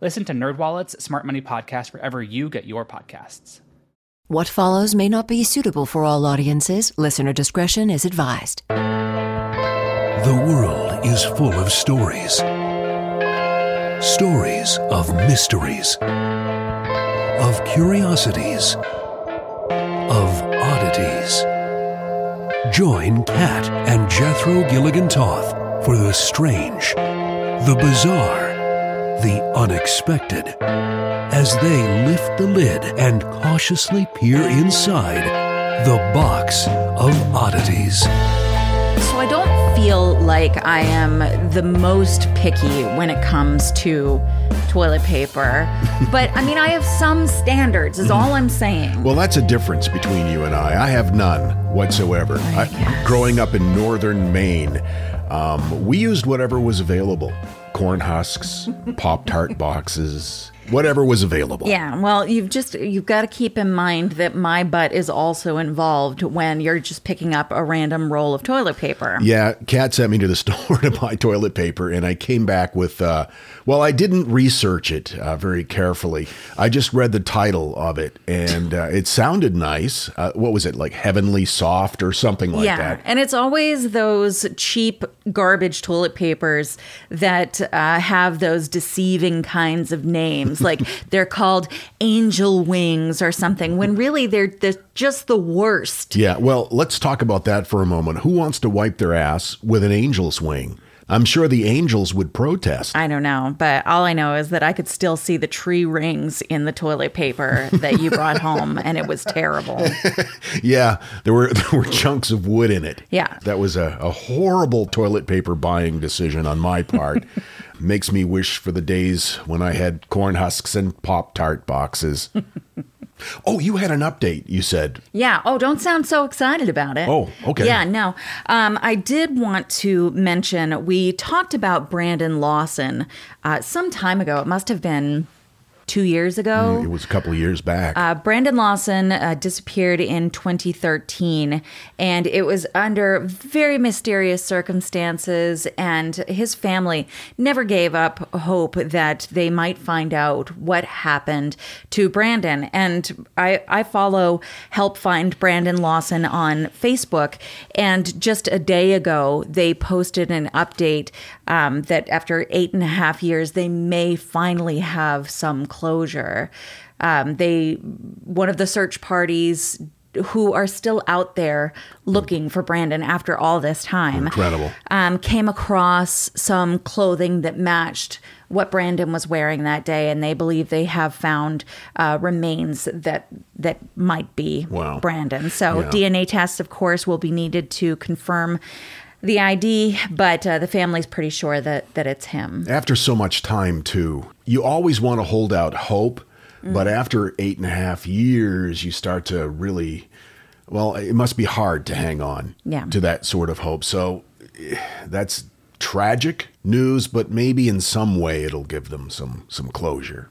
Listen to NerdWallet's Smart Money Podcast wherever you get your podcasts. What follows may not be suitable for all audiences. Listener discretion is advised. The world is full of stories. Stories of mysteries, of curiosities, of oddities. Join Kat and Jethro Gilligan Toth for the strange, the bizarre, the unexpected as they lift the lid and cautiously peer inside the box of oddities. So I don't feel like I am the most picky when it comes to toilet paper. but I mean, I have some standards, is all I'm saying. Well, that's a difference between you and I. I have none whatsoever. I, growing up in northern Maine, um, we used whatever was available corn husks, Pop Tart boxes, whatever was available. Yeah, well, you've just you've got to keep in mind that my butt is also involved when you're just picking up a random roll of toilet paper. Yeah, Kat sent me to the store to buy toilet paper, and I came back with. Uh, well, I didn't research it uh, very carefully. I just read the title of it, and uh, it sounded nice. Uh, what was it like, Heavenly Soft or something like that? yeah, that? and it's always those cheap garbage toilet papers that uh, have those deceiving kinds of names, like they're called angel wings or something, when really they're, they're just the worst. Yeah, well, let's talk about that for a moment. Who wants to wipe their ass with an angel's wing? I'm sure the angels would protest. I don't know, but all I know is that I could still see the tree rings in the toilet paper that you brought home, and it was terrible. yeah, there were there were chunks of wood in it. Yeah. that was a, a horrible toilet paper buying decision on my part. Makes me wish for the days when I had corn husks and pop tart boxes. Oh, you had an update, you said. Yeah. Oh, don't sound so excited about it. Oh, okay. Yeah, no. Um, I did want to mention we talked about Brandon Lawson uh, some time ago. It must have been two years ago. It was a couple of years back. Uh, Brandon Lawson uh, disappeared in 2013, and it was under very mysterious circumstances. And his family never gave up hope that they might find out what happened to Brandon. And I, I follow Help Find Brandon Lawson on Facebook, and just a day ago, they posted an update um, that after eight and a half years, they may finally have some closure. Um, they one of the search parties who are still out there looking for Brandon after all this time. Incredible. Um, came across some clothing that matched what Brandon was wearing that day, and they believe they have found uh, remains that that might be Wow. Brandon. So Yeah. DNA tests, of course, will be needed to confirm the ID, but uh, the family's pretty sure that that it's him. After so much time, too, you always want to hold out hope. But Mm-hmm. after eight and a half years, you start to really, well, it must be hard to hang on Yeah. to that sort of hope. So eh, that's tragic news, but maybe in some way it'll give them some some closure.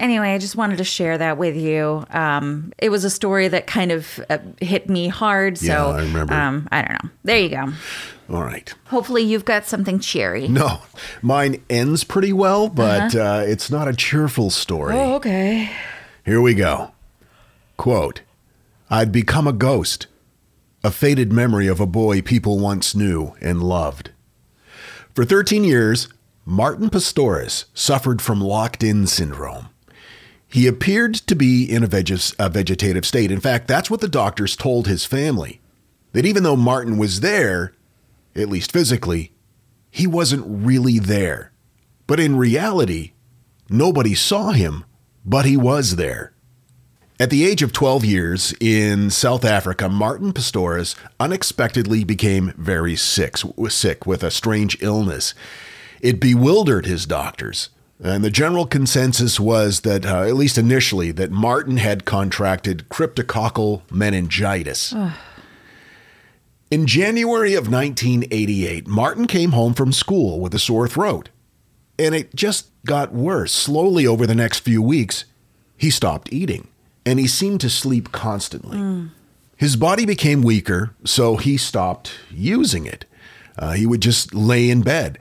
Anyway, I just wanted to share that with you. Um, it was a story that kind of uh, hit me hard. So Yeah, I remember. Um, I don't know. There you go. All right. Hopefully, you've got something cheery. No, mine ends pretty well, but uh it's not a cheerful story. Uh-huh. Oh, okay. Here we go. Quote I'd become a ghost, a faded memory of a boy people once knew and loved. For 13 years, Martin Pistorius suffered from locked in syndrome. He appeared to be in a, veg- a vegetative state. In fact, that's what the doctors told his family. That even though Martin was there, at least physically, he wasn't really there. But in reality, nobody saw him, but he was there. At the age of 12 years in South Africa, Martin Pistorius unexpectedly became very sick, sick with a strange illness. It bewildered his doctors. And the general consensus was that, uh, at least initially, that Martin had contracted cryptococcal meningitis. In January of 1988, Martin came home from school with a sore throat. And it just got worse. Slowly over the next few weeks, he stopped eating and he seemed to sleep constantly. Mm. His body became weaker, so he stopped using it. Uh, he would just lay in bed.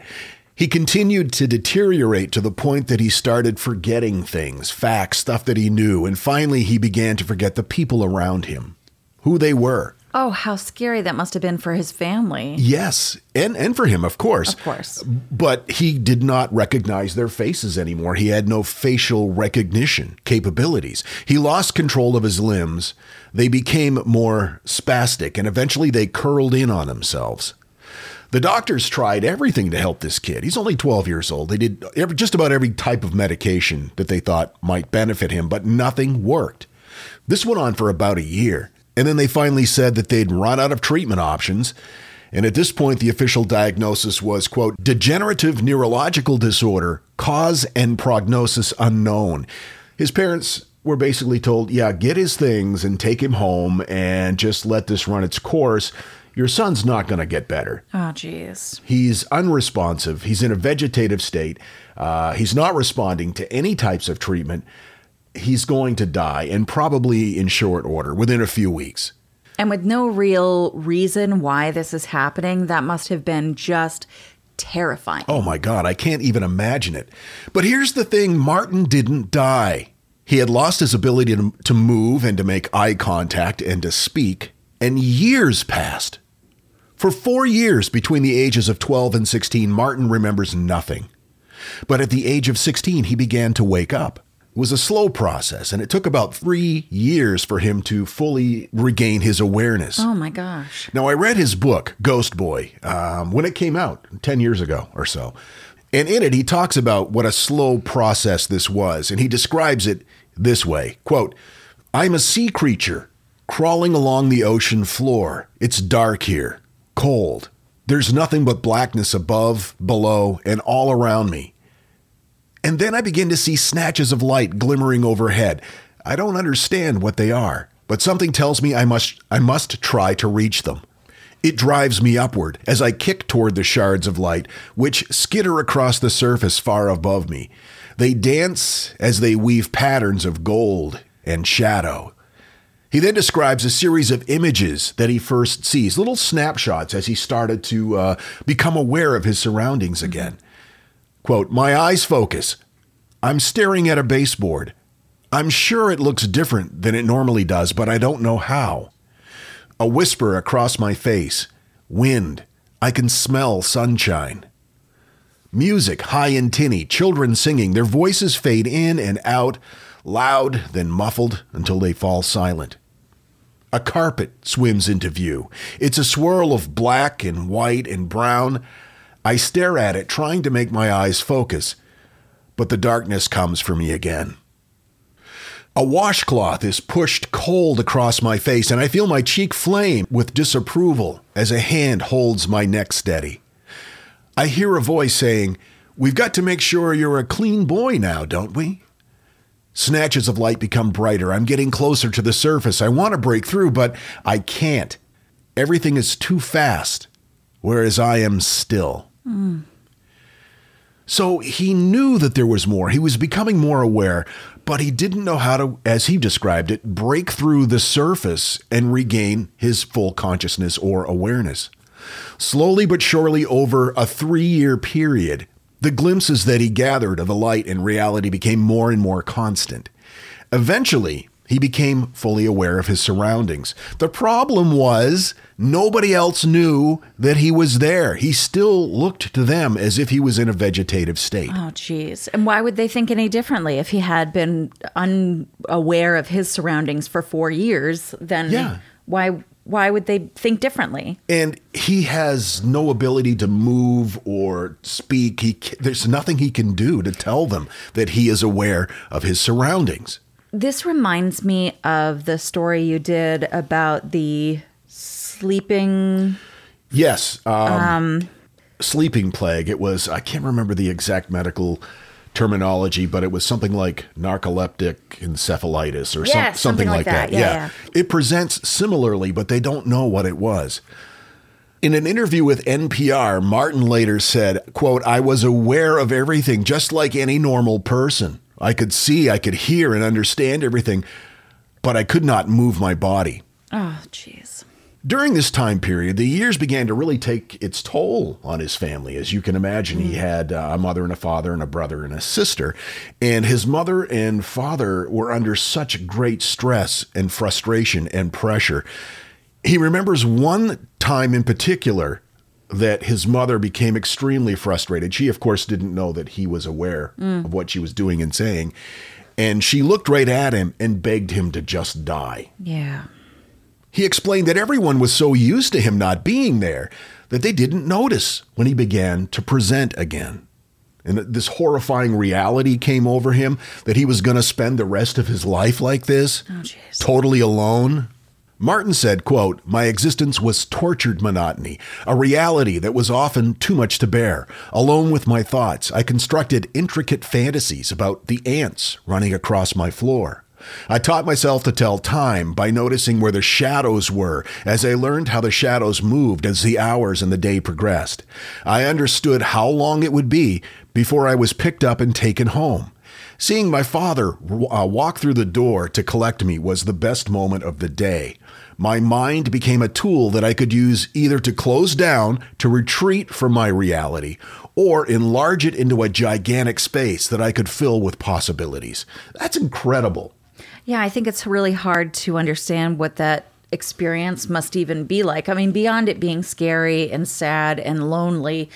He continued to deteriorate to the point that he started forgetting things, facts, stuff that he knew, and finally he began to forget the people around him, who they were. Oh, how scary that must have been for his family. Yes, and and for him, of course. Of course. But he did not recognize their faces anymore. He had no facial recognition capabilities. He lost control of his limbs. They became more spastic and eventually they curled in on themselves. The doctors tried everything to help this kid. He's only 12 years old. They did every, just about every type of medication that they thought might benefit him, but nothing worked. This went on for about a year. And then they finally said that they'd run out of treatment options. And at this point, the official diagnosis was, quote, degenerative neurological disorder, cause and prognosis unknown. His parents were basically told, yeah, get his things and take him home and just let this run its course. Your son's not going to get better. Oh, jeez. He's unresponsive. He's in a vegetative state. Uh, he's not responding to any types of treatment he's going to die and probably in short order within a few weeks. And with no real reason why this is happening, that must have been just terrifying. Oh my God, I can't even imagine it. But here's the thing Martin didn't die. He had lost his ability to, to move and to make eye contact and to speak, and years passed. For four years between the ages of 12 and 16, Martin remembers nothing. But at the age of 16, he began to wake up was a slow process, and it took about three years for him to fully regain his awareness. Oh my gosh. Now, I read his book, Ghost Boy, um, when it came out 10 years ago or so. And in it, he talks about what a slow process this was, and he describes it this way quote, I'm a sea creature crawling along the ocean floor. It's dark here, cold. There's nothing but blackness above, below, and all around me. And then I begin to see snatches of light glimmering overhead. I don't understand what they are, but something tells me I must I must try to reach them. It drives me upward as I kick toward the shards of light, which skitter across the surface far above me. They dance as they weave patterns of gold and shadow. He then describes a series of images that he first sees, little snapshots as he started to uh, become aware of his surroundings again. Quote, My eyes focus. I'm staring at a baseboard. I'm sure it looks different than it normally does, but I don't know how. A whisper across my face. Wind. I can smell sunshine. Music, high and tinny, children singing, their voices fade in and out, loud, then muffled until they fall silent. A carpet swims into view. It's a swirl of black and white and brown, I stare at it, trying to make my eyes focus, but the darkness comes for me again. A washcloth is pushed cold across my face, and I feel my cheek flame with disapproval as a hand holds my neck steady. I hear a voice saying, We've got to make sure you're a clean boy now, don't we? Snatches of light become brighter. I'm getting closer to the surface. I want to break through, but I can't. Everything is too fast, whereas I am still. Mm. So he knew that there was more. He was becoming more aware, but he didn't know how to, as he described it, break through the surface and regain his full consciousness or awareness. Slowly but surely, over a three year period, the glimpses that he gathered of the light and reality became more and more constant. Eventually, He became fully aware of his surroundings. The problem was nobody else knew that he was there. He still looked to them as if he was in a vegetative state. Oh, geez. And why would they think any differently if he had been unaware of his surroundings for four years? Then Yeah. why why would they think differently? and he has no ability to move or speak. He there's nothing he can do to tell them that he is aware of his surroundings. This reminds me of the story you did about the sleeping. Yes, um, sleeping plague. It was I can't remember the exact medical terminology, but it was something like narcoleptic encephalitis or some- something, something like like that. that. Yeah, It presents similarly, but they don't know what it was. In an interview with NPR, Martin later said, quote, I was aware of everything just like any normal person. I could see, I could hear and understand everything, but I could not move my body. Oh, jeez. During this time period, the years began to really take its toll on his family. As you can imagine, he had uh, a mother and a father and a brother and a sister. And his mother and father were under such great stress and frustration and pressure. He remembers one time in particular that his mother became extremely frustrated. She, of course, didn't know that he was aware mm. of what she was doing and saying. And she looked right at him and begged him to just die. Yeah. He explained that everyone was so used to him not being there that they didn't notice when he began to present again. And this horrifying reality came over him that he was going to spend the rest of his life like this, Oh, totally alone. Martin said, quote, My existence was tortured monotony, a reality that was often too much to bear. Alone with my thoughts, I constructed intricate fantasies about the ants running across my floor. I taught myself to tell time by noticing where the shadows were as I learned how the shadows moved as the hours and the day progressed. I understood how long it would be before I was picked up and taken home. Seeing my father uh, walk through the door to collect me was the best moment of the day. My mind became a tool that I could use either to close down, to retreat from my reality, or enlarge it into a gigantic space that I could fill with possibilities. That's incredible. Yeah, I think it's really hard to understand what that experience must even be like. I mean, beyond it being scary and sad and lonely,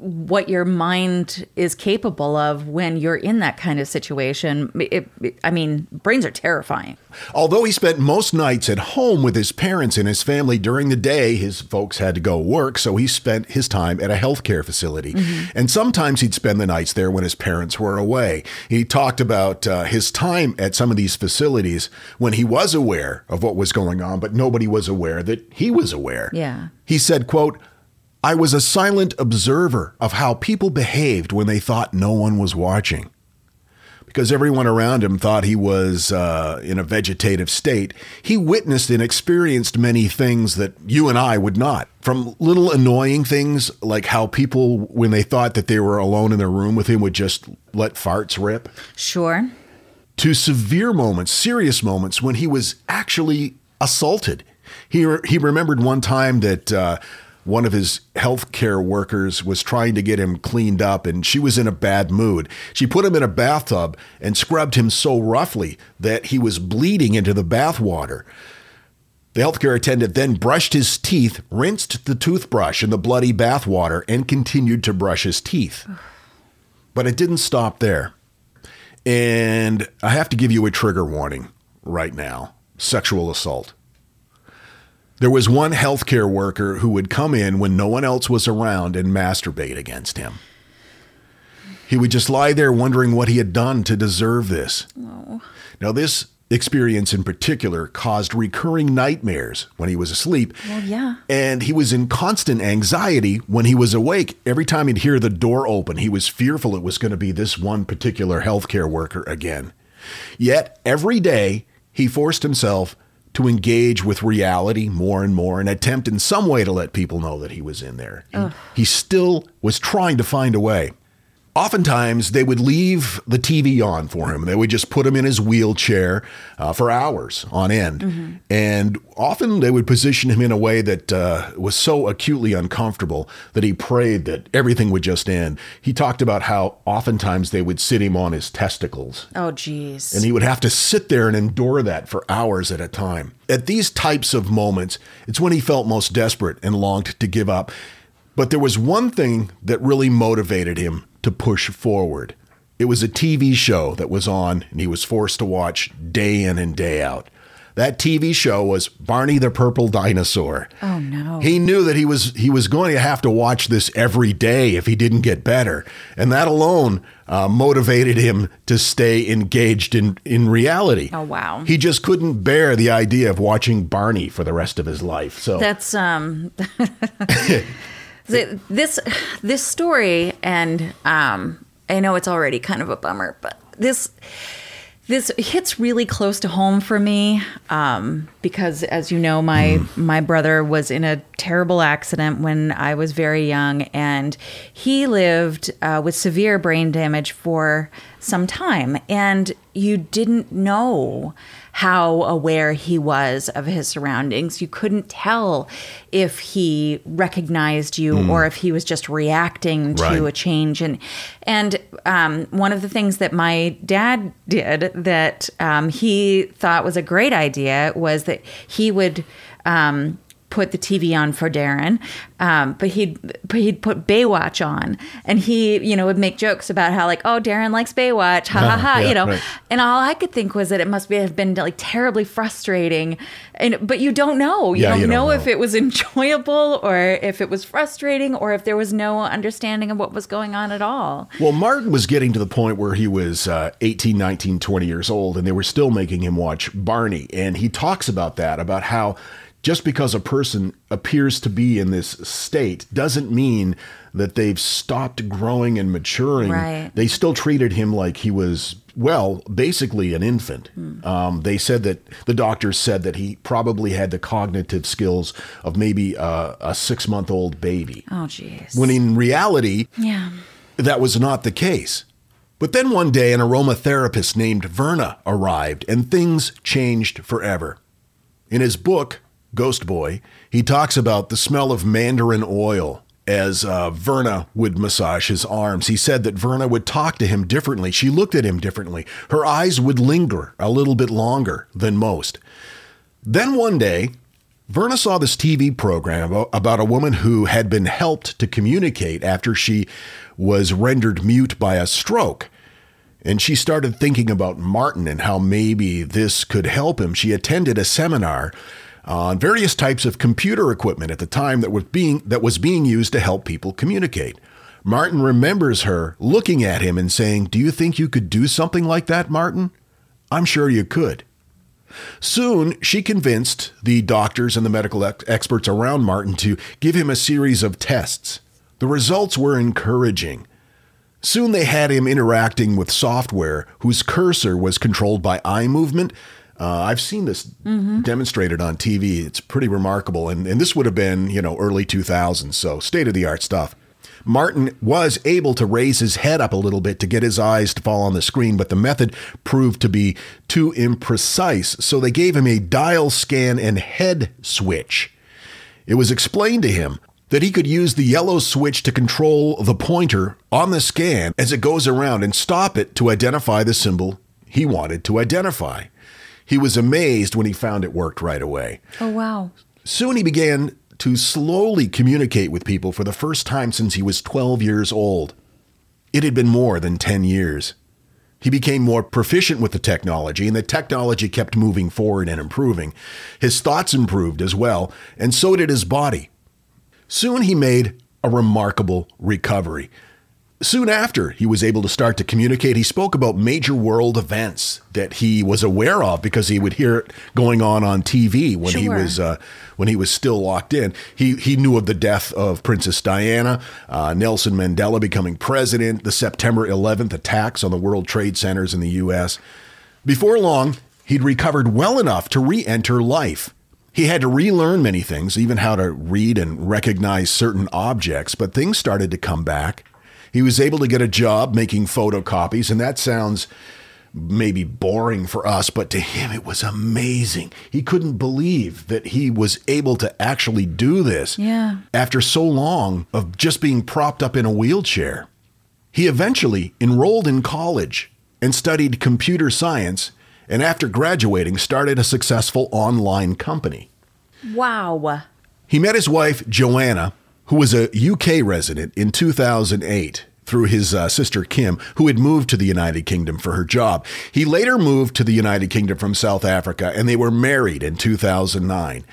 what your mind is capable of when you're in that kind of situation. It, it- I mean, brains are terrifying. Although he spent most nights at home with his parents and his family during the day, his folks had to go work, so he spent his time at a healthcare facility. And sometimes he'd spend the nights there when his parents were away. He talked about uh, his time at some of these facilities when he was aware of what was going on, but nobody was aware that he was aware. Yeah. He said, quote, I was a silent observer of how people behaved when they thought no one was watching because everyone around him thought he was uh, in a vegetative state, he witnessed and experienced many things that you and I would not. From little annoying things like how people, when they thought that they were alone in their room with him, would just let farts rip, Sure. to severe moments, serious moments when he was actually assaulted. He, he remembered one time that uh, one of his healthcare workers was trying to get him cleaned up and she was in a bad mood. She put him in a bathtub and scrubbed him so roughly that he was bleeding into the bath water. The healthcare attendant then brushed his teeth, rinsed the toothbrush in the bloody bath water, and continued to brush his teeth. But it didn't stop there. And I have to give you a trigger warning right now sexual assault. There was one healthcare worker who would come in when no one else was around and masturbate against him. He would just lie there wondering what he had done to deserve this. Now, this experience in particular caused recurring nightmares when he was asleep. Well, yeah. And he was in constant anxiety when he was awake. Every time he'd hear the door open, he was fearful it was going to be this one particular healthcare worker again. Yet, every day, he forced himself to engage with reality more and more and attempt in some way to let people know that he was in there. He, he still was trying to find a way. Oftentimes, they would leave the TV on for him. They would just put him in his wheelchair uh, for hours on end. And often they would position him in a way that uh, was so acutely uncomfortable that he prayed that everything would just end. He talked about how oftentimes they would sit him on his testicles. Oh, geez. And he would have to sit there and endure that for hours at a time. At these types of moments, it's when he felt most desperate and longed to give up. But there was one thing that really motivated him to push forward. It was a TV show that was on, and he was forced to watch day in and day out. That TV show was Barney the Purple Dinosaur. oh, no. He knew that he was he was going to have to watch this every day if he didn't get better, and that alone uh, motivated him to stay engaged in in reality. Oh, wow. He just couldn't bear the idea of watching Barney for the rest of his life. So That's um the- this this story and um I know it's already kind of a bummer, but this this hits really close to home for me um, because, as you know, my my brother was in a terrible accident when I was very young, and he lived uh, with severe brain damage for some time, and you didn't know how aware he was of his surroundings. You couldn't tell if he recognized you or if he was just reacting to Right. a change. And and um, one of the things that my dad did that um, he thought was a great idea was that he would. Um, put the TV on for Darren, um, but he'd but he'd put Baywatch on, and he you know would make jokes about how like oh Darren likes Baywatch, ha ha ha, yeah, you know, right. and all I could think was that it must be, have been like terribly frustrating, and but you don't know, you, Yeah, don't, you don't know, know. if it was enjoyable or if it was frustrating or if there was no understanding of what was going on at all. Well, Martin was getting to the point where he was uh, 18, 19, 20 years old, and they were still making him watch Barney. And he talks about that, about how just because a person appears to be in this state doesn't mean that they've stopped growing and maturing. Right. They still treated him like he was, well, basically an infant. Um, they said that the doctors said that he probably had the cognitive skills of maybe uh, a six month old baby. Oh, jeez. When in reality, yeah. that was not the case. But then one day, an aromatherapist named Verna arrived, and things changed forever. In his book, Ghost Boy, he talks about the smell of mandarin oil as uh, Verna would massage his arms. He said that Verna would talk to him differently. She looked at him differently. Her eyes would linger a little bit longer than most. Then one day, Verna saw this TV program about a woman who had been helped to communicate after she was rendered mute by a stroke. And she started thinking about Martin and how maybe this could help him. She attended a seminar on various types of computer equipment at the time that was being that was being used to help people communicate. Martin remembers her looking at him and saying, "Do you think you could do something like that, Martin?" I'm sure you could. Soon, she convinced the doctors and the medical ex- experts around Martin to give him a series of tests. The results were encouraging. Soon they had him interacting with software whose cursor was controlled by eye movement. Uh, I've seen this demonstrated on TV. It's pretty remarkable. And, and this would have been, you know, early 2000s, so state of the art stuff. Martin was able to raise his head up a little bit to get his eyes to fall on the screen, but the method proved to be too imprecise. So they gave him a dial scan and head switch. It was explained to him that he could use the yellow switch to control the pointer on the scan as it goes around and stop it to identify the symbol he wanted to identify. He was amazed when he found it worked right away. Oh, wow. Soon he began to slowly communicate with people for the first time since he was 12 years old. It had been more than 10 years. He became more proficient with the technology, and the technology kept moving forward and improving. His thoughts improved as well, and so did his body. Soon he made a remarkable recovery. Soon after he was able to start to communicate, he spoke about major world events that he was aware of because he would hear it going on on TV when he was uh, when he was still locked in. He he knew of the death of Princess Diana, uh, Nelson Mandela becoming president, the September 11th attacks on the World Trade Centers in the U.S. Before long, he'd recovered well enough to re-enter life. He had to relearn many things, even how to read and recognize certain objects, but things started to come back. He was able to get a job making photocopies, and that sounds maybe boring for us, but to him it was amazing. He couldn't believe that he was able to actually do this Yeah. after so long of just being propped up in a wheelchair. He eventually enrolled in college and studied computer science, and after graduating, started a successful online company. Wow. He met his wife, Joanna, who was a UK resident in 2008 through his uh, sister Kim, who had moved to the United Kingdom for her job. He later moved to the United Kingdom from South Africa, and they were married in 2009.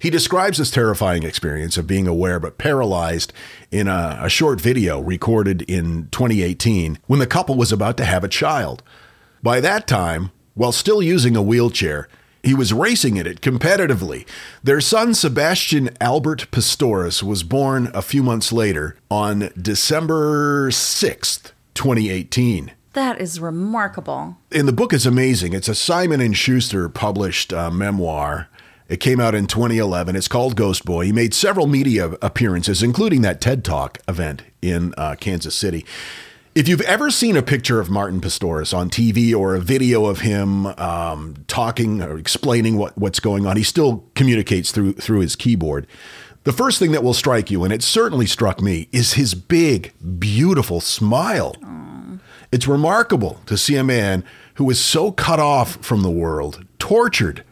He describes this terrifying experience of being aware but paralyzed in a, a short video recorded in 2018 when the couple was about to have a child. By that time, while still using a wheelchair, he was racing in it competitively. Their son, Sebastian Albert Pistorius, was born a few months later on December 6th, 2018. That is remarkable. And the book is amazing. It's a Simon and Schuster published uh, memoir. It came out in 2011. It's called Ghost Boy. He made several media appearances, including that TED Talk event in uh, Kansas City. If you've ever seen a picture of Martin Pistorius on TV or a video of him um, talking or explaining what, what's going on, he still communicates through through his keyboard. The first thing that will strike you, and it certainly struck me, is his big, beautiful smile. It's remarkable to see a man who is so cut off from the world, tortured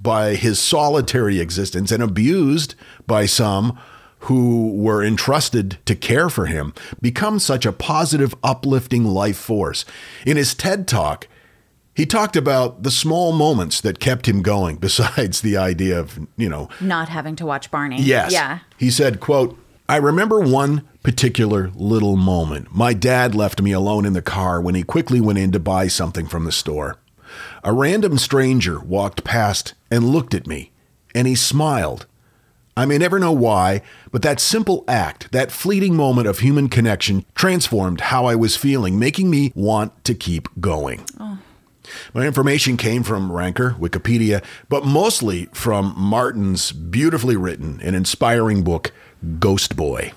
by his solitary existence, and abused by some who were entrusted to care for him, become such a positive, uplifting life force. In his TED Talk, he talked about the small moments that kept him going, besides the idea of, you know, Not having to watch Barney. Yes. Yeah. He said, quote, I remember one particular little moment. My dad left me alone in the car when he quickly went in to buy something from the store. A random stranger walked past and looked at me, and he smiled. I may never know why, but that simple act, that fleeting moment of human connection, transformed how I was feeling, making me want to keep going. My information came from Ranker, Wikipedia, but mostly from Martin's beautifully written and inspiring book, Ghost Boy.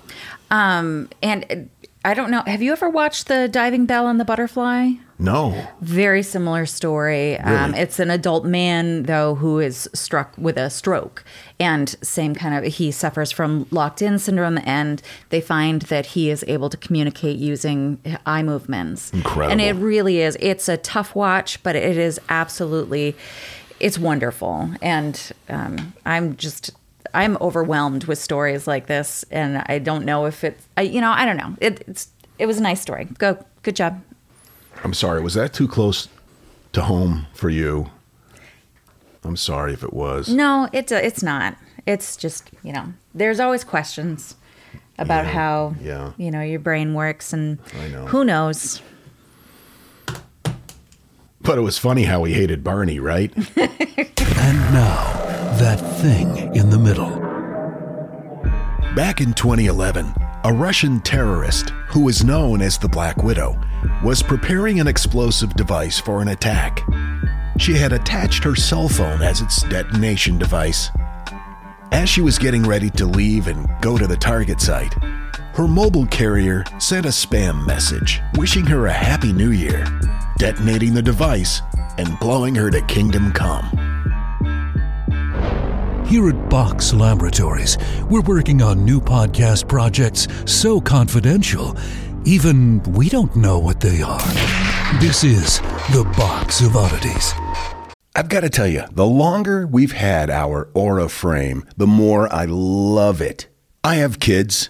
Um, And I don't know. Have you ever watched The Diving Bell and the Butterfly? No. Very similar story. Um, it's an adult man, though, who is struck with a stroke. And same kind of, he suffers from locked in syndrome. And they find that he is able to communicate using eye movements. Incredible. And it really is. It's a tough watch, but it is absolutely, it's wonderful. And um, I'm just, I'm overwhelmed with stories like this. And I don't know if it's, I, you know, I don't know. It, it's, it was a nice story. Go, good job. I'm sorry. Was that too close to home for you? I'm sorry if it was. No, it's uh, it's not. It's just you know, there's always questions about Yeah, how yeah. you know your brain works, and I know. who knows. But it was funny how he hated Barney, right? And now, that thing in the middle. Back in 2011, a Russian terrorist who was known as the Black Widow was preparing an explosive device for an attack. She had attached her cell phone as its detonation device. As she was getting ready to leave and go to the target site, her mobile carrier sent a spam message wishing her a happy new year, detonating the device and blowing her to kingdom come. Here at Box Laboratories, we're working on new podcast projects so confidential, even we don't know what they are. This is the Box of Oddities. I've got to tell you, the longer we've had our Aura frame, the more I love it. I have kids,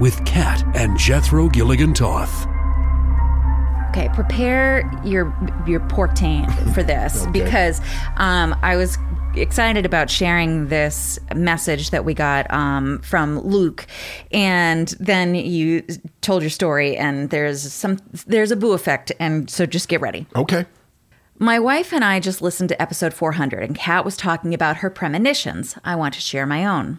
with Kat and Jethro Gilligan Toth. Okay, prepare your your pork taint for this Okay. because um, I was excited about sharing this message that we got um, from Luke, and then you told your story, and there's some there's a boo effect, and so just get ready. Okay. My wife and I just listened to episode 400, and Kat was talking about her premonitions. I want to share my own.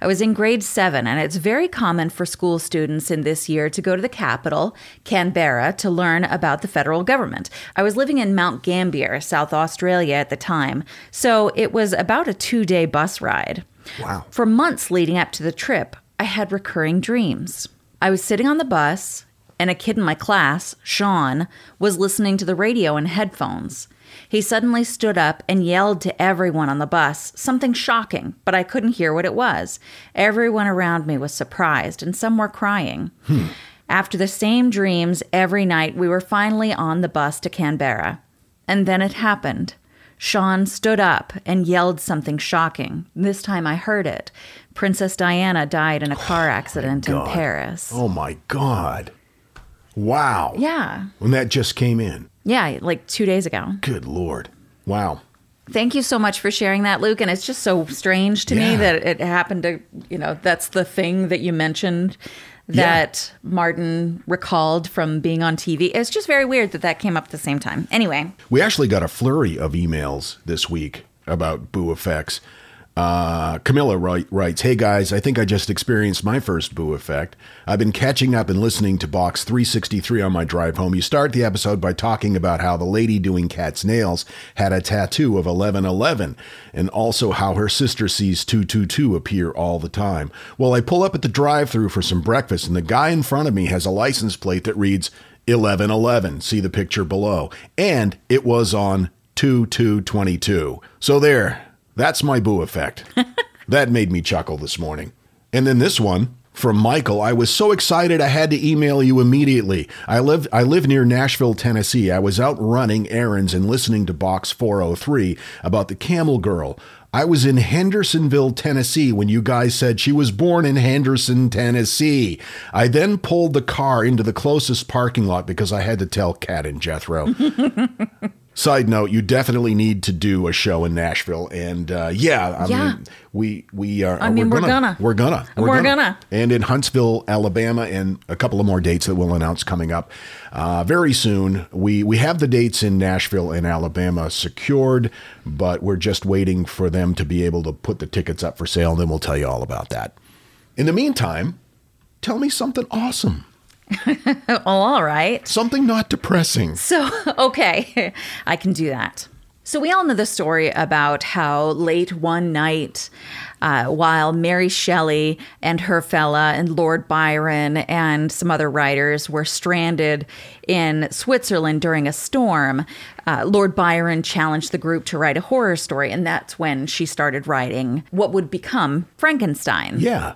I was in grade seven, and it's very common for school students in this year to go to the capital, Canberra, to learn about the federal government. I was living in Mount Gambier, South Australia at the time, so it was about a two day bus ride. Wow. For months leading up to the trip, I had recurring dreams. I was sitting on the bus, and a kid in my class, Sean, was listening to the radio in headphones. He suddenly stood up and yelled to everyone on the bus something shocking, but I couldn't hear what it was. Everyone around me was surprised, and some were crying. After the same dreams every night, we were finally on the bus to Canberra. And then it happened. Sean stood up and yelled something shocking. This time I heard it. Princess Diana died in a car oh accident in Paris. Oh my God. Wow. Yeah. When that just came in. Yeah, like two days ago. Good Lord. Wow. Thank you so much for sharing that, Luke. And it's just so strange to me that it happened to, you know, that's the thing that you mentioned that Martin recalled from being on TV. It's just very weird that that came up at the same time. Anyway, We actually got a flurry of emails this week about boo effects. Uh, Camilla write, writes, Hey guys, I think I just experienced my first boo effect. I've been catching up and listening to Box 363 on my drive home. You start the episode by talking about how the lady doing cat's nails had a tattoo of 1111 and also how her sister sees 222 appear all the time. Well, I pull up at the drive through for some breakfast and the guy in front of me has a license plate that reads 1111. See the picture below. And it was on 2222. So there. That's my boo effect. that made me chuckle this morning. And then this one from Michael. I was so excited I had to email you immediately. I live I live near Nashville, Tennessee. I was out running errands and listening to Box 403 about the Camel Girl. I was in Hendersonville, Tennessee when you guys said she was born in Henderson, Tennessee. I then pulled the car into the closest parking lot because I had to tell Kat and Jethro. Side note: You definitely need to do a show in Nashville, and uh, yeah, I Yeah. mean, we we are. I mean, we're gonna. we're gonna, We're gonna. and in Huntsville, Alabama, and a couple of more dates that we'll announce coming up uh, very soon. We we have the dates in Nashville and Alabama secured, but we're just waiting for them to be able to put the tickets up for sale, and then we'll tell you all about that. In the meantime, tell me something awesome, Oh, all right. something not depressing. So, okay, I can do that. So, we all know the story about how late one night, uh, while Mary Shelley and her fella and Lord Byron and some other writers were stranded in Switzerland during a storm, uh, Lord Byron challenged the group to write a horror story. And that's when she started writing what would become Frankenstein. Yeah,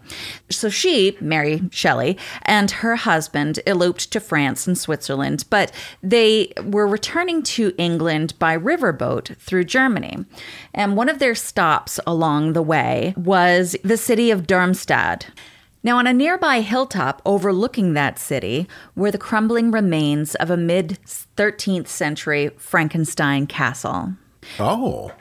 So she, Mary Shelley, and her husband eloped to France and Switzerland, but they were returning to England by riverboat through Germany. And one of their stops along the way was the city of Darmstadt. Now, on a nearby hilltop overlooking that city were the crumbling remains of a mid 13th century Frankenstein castle. oh,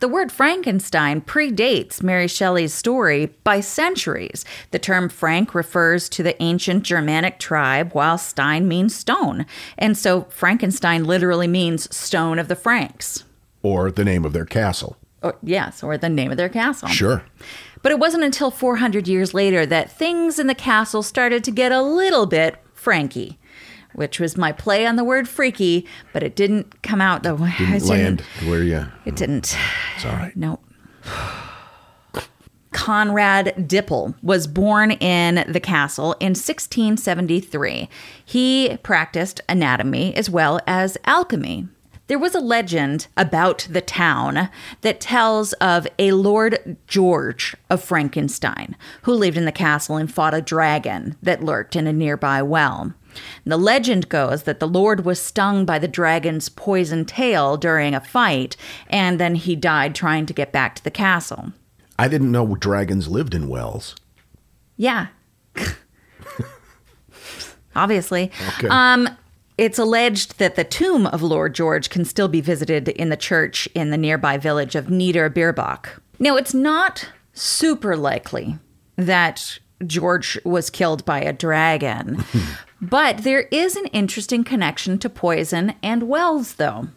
The word Frankenstein predates Mary Shelley's story by centuries. The term Frank refers to the ancient Germanic tribe, while Stein means stone. And so Frankenstein literally means stone of the Franks. or the name of their castle. Or, yes, or the name of their castle. Sure. But it wasn't until 400 years later that things in the castle started to get a little bit Franky, which was my play on the word freaky, but it didn't come out the way I Didn't didn't- land where you. It didn't. It's all right. No. Conrad Dippel was born in the castle in 1673. He practiced anatomy as well as alchemy. There was a legend about the town that tells of a Lord George of Frankenstein who lived in the castle and fought a dragon that lurked in a nearby well. The legend goes that the Lord was stung by the dragon's poison tail during a fight, and then he died trying to get back to the castle. I didn't know dragons lived in wells. Yeah. Obviously. Okay. Um, it's alleged that the tomb of Lord George can still be visited in the church in the nearby village of Nieder-Beerbach. Now, it's not super likely that George was killed by a dragon, but there is an interesting connection to poison and wells, though.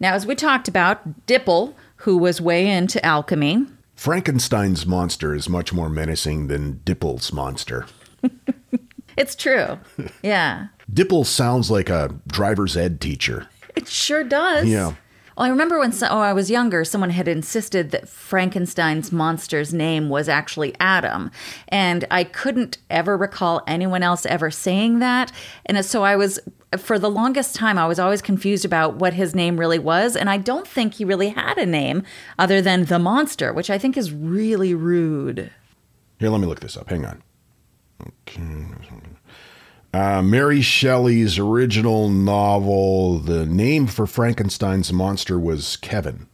Now, as we talked about, Dippel, who was way into alchemy, Frankenstein's monster is much more menacing than Dippel's monster. it's true. Yeah. Dippel sounds like a driver's ed teacher. It sure does. Yeah. Well, I remember when so, oh, I was younger, someone had insisted that Frankenstein's monster's name was actually Adam. And I couldn't ever recall anyone else ever saying that. And so I was, for the longest time, I was always confused about what his name really was. And I don't think he really had a name other than the monster, which I think is really rude. Here, let me look this up. Hang on. Okay. Uh, Mary Shelley's original novel, the name for Frankenstein's monster was Kevin.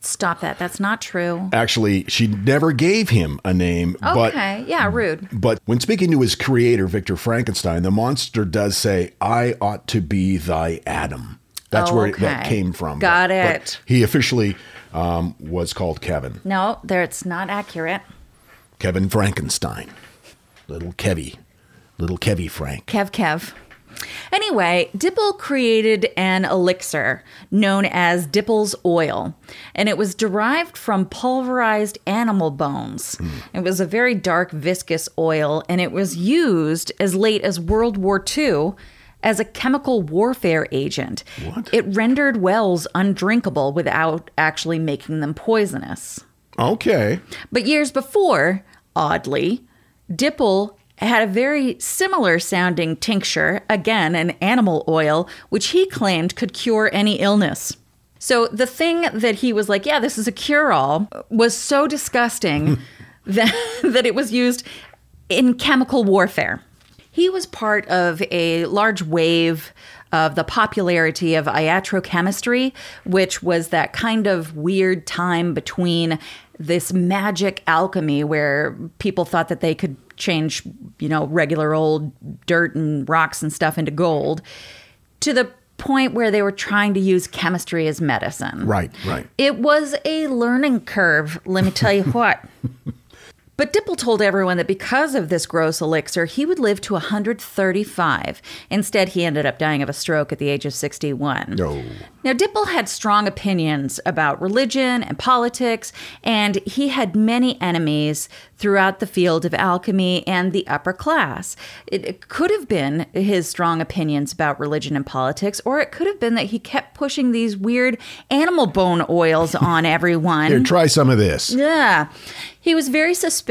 Stop that. That's not true. Actually, she never gave him a name, but Okay. yeah, rude. But when speaking to his creator, Victor Frankenstein, the monster does say, I ought to be thy Adam. That's where that came from. Got But- but it. he officially um, was called Kevin. No, there it's not accurate. Kevin Frankenstein. Little Kevy. Little Kevy Frank. Kev Kev. Anyway, Dippel created an elixir known as Dippel's oil, and it was derived from pulverized animal bones. Hmm. It was a very dark, viscous oil, and it was used as late as World War II as a chemical warfare agent. What? It rendered wells undrinkable without actually making them poisonous. Okay. But years before, oddly, Dippel had a very similar sounding tincture, again, an animal oil, which he claimed could cure any illness. So the thing that he was like, yeah, this is a cure all, was so disgusting hmm. that, that it was used in chemical warfare. He was part of a large wave of the popularity of iatrochemistry, which was that kind of weird time between this magic alchemy where people thought that they could change, you know, regular old dirt and rocks and stuff into gold to the point where they were trying to use chemistry as medicine. Right, right. It was a learning curve, let me tell you what. But Dippel told everyone that because of this gross elixir, he would live to 135. Instead, he ended up dying of a stroke at the age of 61. No. Now, Dippel had strong opinions about religion and politics, and he had many enemies throughout the field of alchemy and the upper class. It, it could have been his strong opinions about religion and politics, or it could have been that he kept pushing these weird animal bone oils on everyone. Here, try some of this. Yeah. He was very suspicious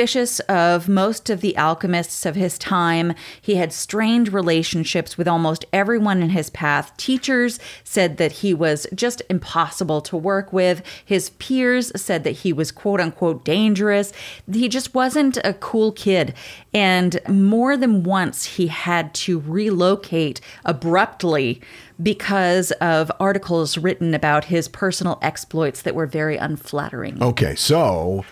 of most of the alchemists of his time. He had strained relationships with almost everyone in his path. Teachers said that he was just impossible to work with. His peers said that he was quote unquote dangerous. He just wasn't a cool kid. And more than once, he had to relocate abruptly because of articles written about his personal exploits that were very unflattering. Okay, so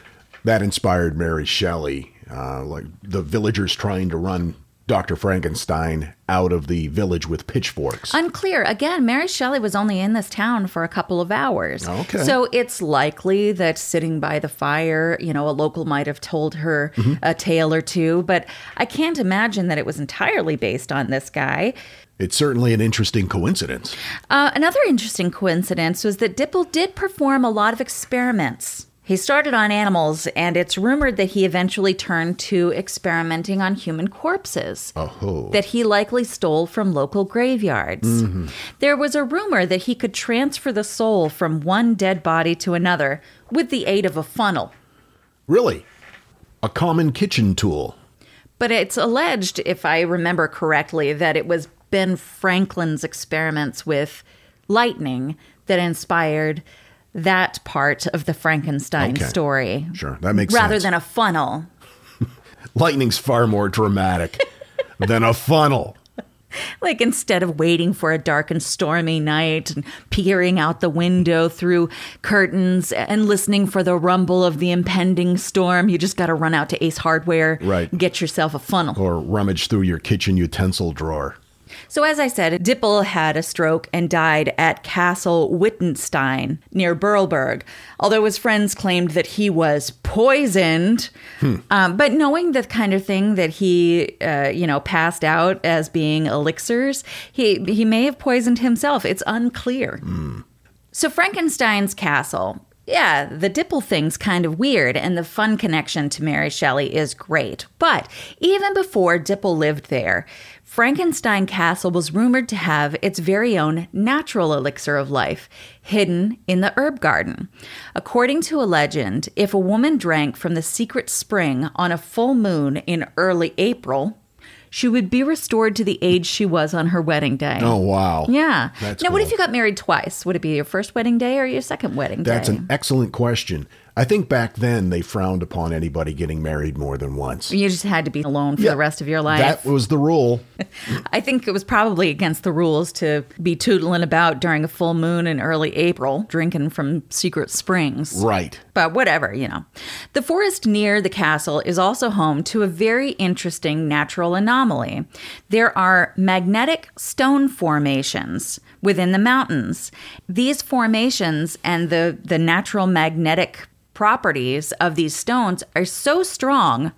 that inspired Mary Shelley, uh, like the villagers trying to run Dr. Frankenstein out of the village with pitchforks. Unclear. Again, Mary Shelley was only in this town for a couple of hours. Okay. So it's likely that sitting by the fire, you know, a local might have told her Mm-hmm. a tale or two, but I can't imagine that it was entirely based on this guy. It's certainly an interesting coincidence. Uh, another interesting coincidence was that Dippel did perform a lot of experiments. He started on animals, and it's rumored that he eventually turned to experimenting on human corpses Oh, that he likely stole from local graveyards. Mm-hmm. There was a rumor that he could transfer the soul from one dead body to another with the aid of a funnel. really? A common kitchen tool. But it's alleged, if I remember correctly, that it was Ben Franklin's experiments with lightning that inspired that part of the Frankenstein Okay. story. Sure, that makes sense. Rather sense. than a funnel. Lightning's far more dramatic than a funnel. Like instead of waiting for a dark and stormy night and peering out the window through curtains and listening for the rumble of the impending storm, you just got to run out to Ace Hardware, Right. and get yourself a funnel. Or rummage through your kitchen utensil drawer. So, as I said, Dippel had a stroke and died at Castle Wittgenstein near Berleburg, although his friends claimed that he was poisoned. Um, but knowing the kind of thing that he, uh, you know, passed out as being elixirs, he, he may have poisoned himself. It's unclear. So, Frankenstein's castle. Yeah, the Dippel thing's kind of weird, and the fun connection to Mary Shelley is great. But even before Dippel lived there, Frankenstein Castle was rumored to have its very own natural elixir of life, hidden in the herb garden. According to a legend, if a woman drank from the secret spring on a full moon in early April, she would be restored to the age she was on her wedding day. Oh, wow. Yeah. That's now, what if you got married twice? Would it be your first wedding day or your second wedding That's day? That's an excellent question. I think back then they frowned upon anybody getting married more than once. you just had to be alone for Yeah, the rest of your life. That was the rule. I think it was probably against the rules to be tootling about during a full moon in early April, drinking from secret springs. Right. But whatever, you know. The forest near the castle is also home to a very interesting natural anomaly. There are magnetic stone formations within the mountains. These formations and the, the natural magnetic properties of these stones are so strong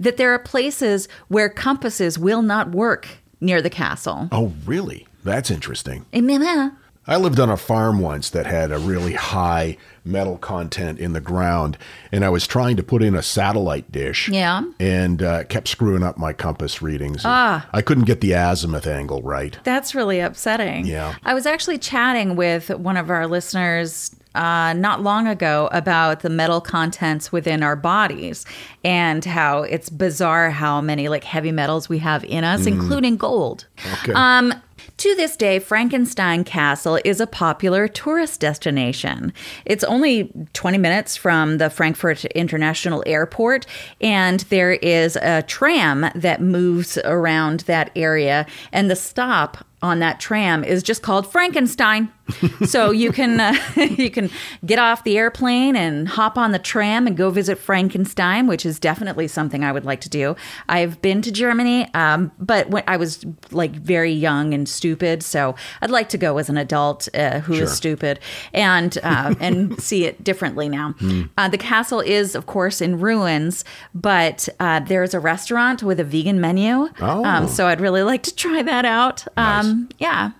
that there are places where compasses will not work near the castle. Oh, really? That's interesting. Yeah. I lived on a farm once that had a really high metal content in the ground, and I was trying to put in a satellite dish. Yeah. And uh, kept screwing up my compass readings. Ah. I couldn't get the azimuth angle right. That's really upsetting. Yeah. I was actually chatting with one of our listeners uh, not long ago about the metal contents within our bodies and how it's bizarre how many like heavy metals we have in us, including gold. Okay. Um, to this day, Frankenstein Castle is a popular tourist destination. It's only 20 minutes from the Frankfurt International Airport, and there is a tram that moves around that area, and the stop on that tram is just called Frankenstein. so you can uh, you can get off the airplane and hop on the tram and go visit Frankenstein, which is definitely something I would like to do. I've been to Germany, um, but when I was like very young and stupid, so I'd like to go as an adult uh, who is Sure. stupid and uh, and see it differently now. Uh, the castle is, of course, in ruins, but uh, there's a restaurant with a vegan menu. Oh. Um, so I'd really like to try that out. Um, yeah,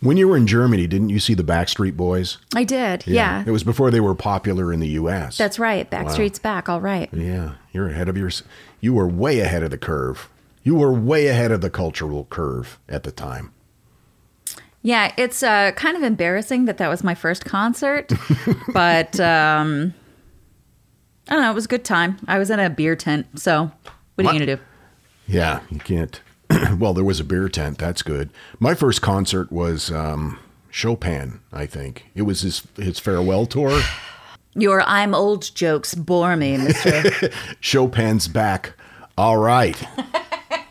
When you were in Germany, didn't you see the Backstreet Boys? I did. Yeah. It was before they were popular in the U.S. That's right. Backstreet's back. All right. Yeah, you're ahead of your. You were way ahead of the curve. You were way ahead of the cultural curve at the time. Yeah, it's uh, kind of embarrassing that that was my first concert, but um, I don't know. It was a good time. I was in a beer tent, so what are What? you gonna do? Yeah, you can't. well, there was a beer tent. That's good. My first concert was um, Chopin. I think it was his his farewell tour. Your "I'm old" jokes bore me, Mister. Chopin's back. All right.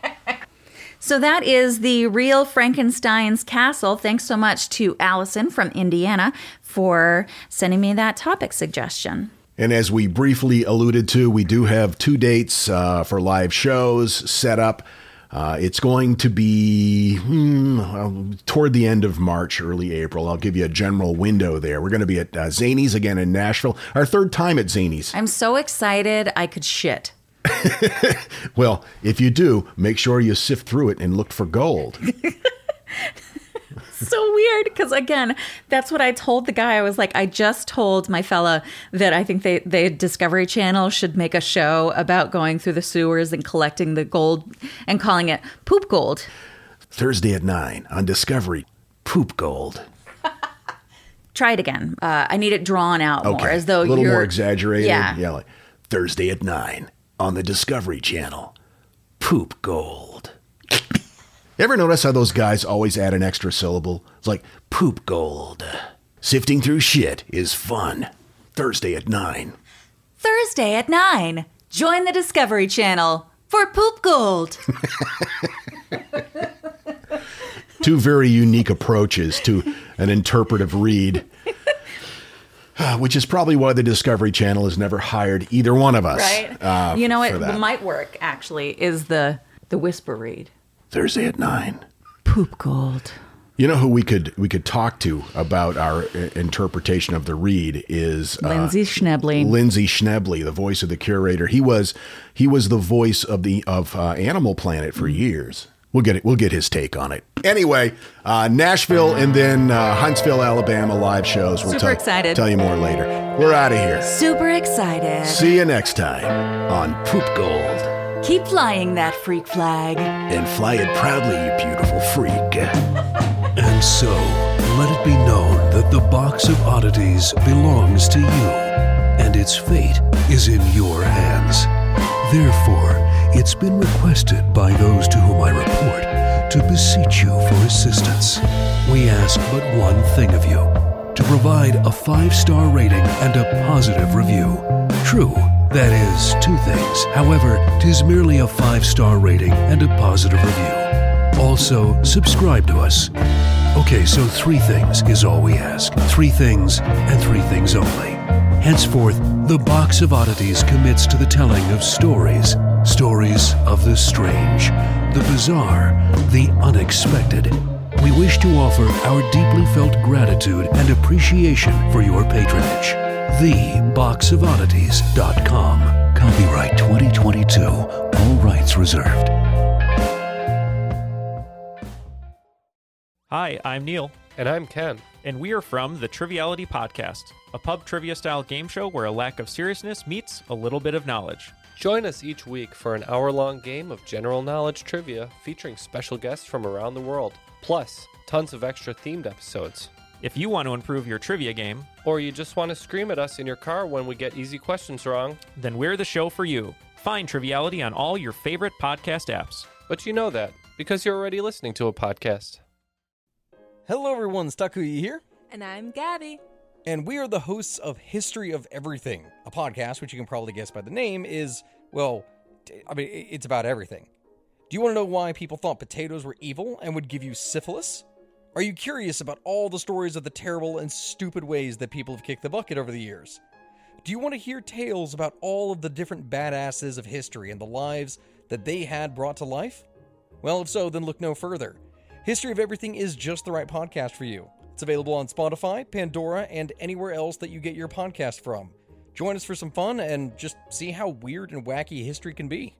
so that is the real Frankenstein's castle. Thanks so much to Allison from Indiana for sending me that topic suggestion. And as we briefly alluded to, we do have two dates uh, for live shows set up. Uh, it's going to be hmm, toward the end of March, early April. I'll give you a general window there. We're going to be at uh, Zany's again in Nashville. Our third time at Zany's. I'm so excited I could shit. Well, if you do, make sure you sift through it and look for gold. so weird because again that's what i told the guy i was like i just told my fella that i think they they discovery channel should make a show about going through the sewers and collecting the gold and calling it poop gold Thursday at 9 on Discovery. Poop gold. try it again uh, i need it drawn out more as though a little more exaggerated. yeah, Yeah. Like, Thursday at 9 on the Discovery Channel. Poop gold. Ever notice how those guys always add an extra syllable? It's like poop gold. Sifting through shit is fun. Thursday at 9. thursday at 9 join the discovery channel for poop gold Two very unique approaches to an interpretive read. Which is probably why the Discovery Channel has never hired either one of us. right uh, you know what might work actually is the the whisper read Thursday at 9. poop gold You know who we could we could talk to about our uh, interpretation of the read is uh, lindsay schnebley Lindsay Schnebley, the voice of the curator. He was he was the voice of the of uh, Animal Planet for years. We'll get it. We'll get his take on it. Anyway, uh, Nashville and then uh, Huntsville, Alabama live shows. We'll Super tell, excited. Tell you more later. We're out of here. super excited See you next time on Poop Gold. Keep flying that freak flag. And fly it proudly, you beautiful freak. And so, let it be known that the box of oddities belongs to you, and its fate is in your hands. Therefore, it's been requested by those to whom I report to beseech you for assistance. We ask but one thing of you to provide a five star rating and a positive review. True, that is, two things. However, tis merely a five star rating and a positive review. Also, subscribe to us. Okay, so three things is all we ask. Three things and three things only. Henceforth, the Box of Oddities commits to the telling of stories. Stories of the strange, the bizarre, the unexpected. We wish to offer our deeply felt gratitude and appreciation for your patronage. TheBoxOfOddities.com. Copyright 2022. All rights reserved. Hi, I'm Neil. And I'm Ken. And we are from the Triviality Podcast, a pub trivia style game show where a lack of seriousness meets a little bit of knowledge. Join us each week for an hour long game of general knowledge trivia featuring special guests from around the world, plus tons of extra themed episodes. If you want to improve your trivia game, or you just want to scream at us in your car when we get easy questions wrong, then we're the show for you. Find Triviality on all your favorite podcast apps. But you know that because you're already listening to a podcast. Hello, everyone. Stakuyi here. And I'm Gabby. And we are the hosts of History of Everything, a podcast which you can probably guess by the name is, well, I mean, it's about everything. Do you want to know why people thought potatoes were evil and would give you syphilis? Are you curious about all the stories of the terrible and stupid ways that people have kicked the bucket over the years? Do you want to hear tales about all of the different badasses of history and the lives that they had brought to life? Well, if so, then look no further. History of Everything is just the right podcast for you. It's available on Spotify, Pandora, and anywhere else that you get your podcast from. Join us for some fun and just see how weird and wacky history can be.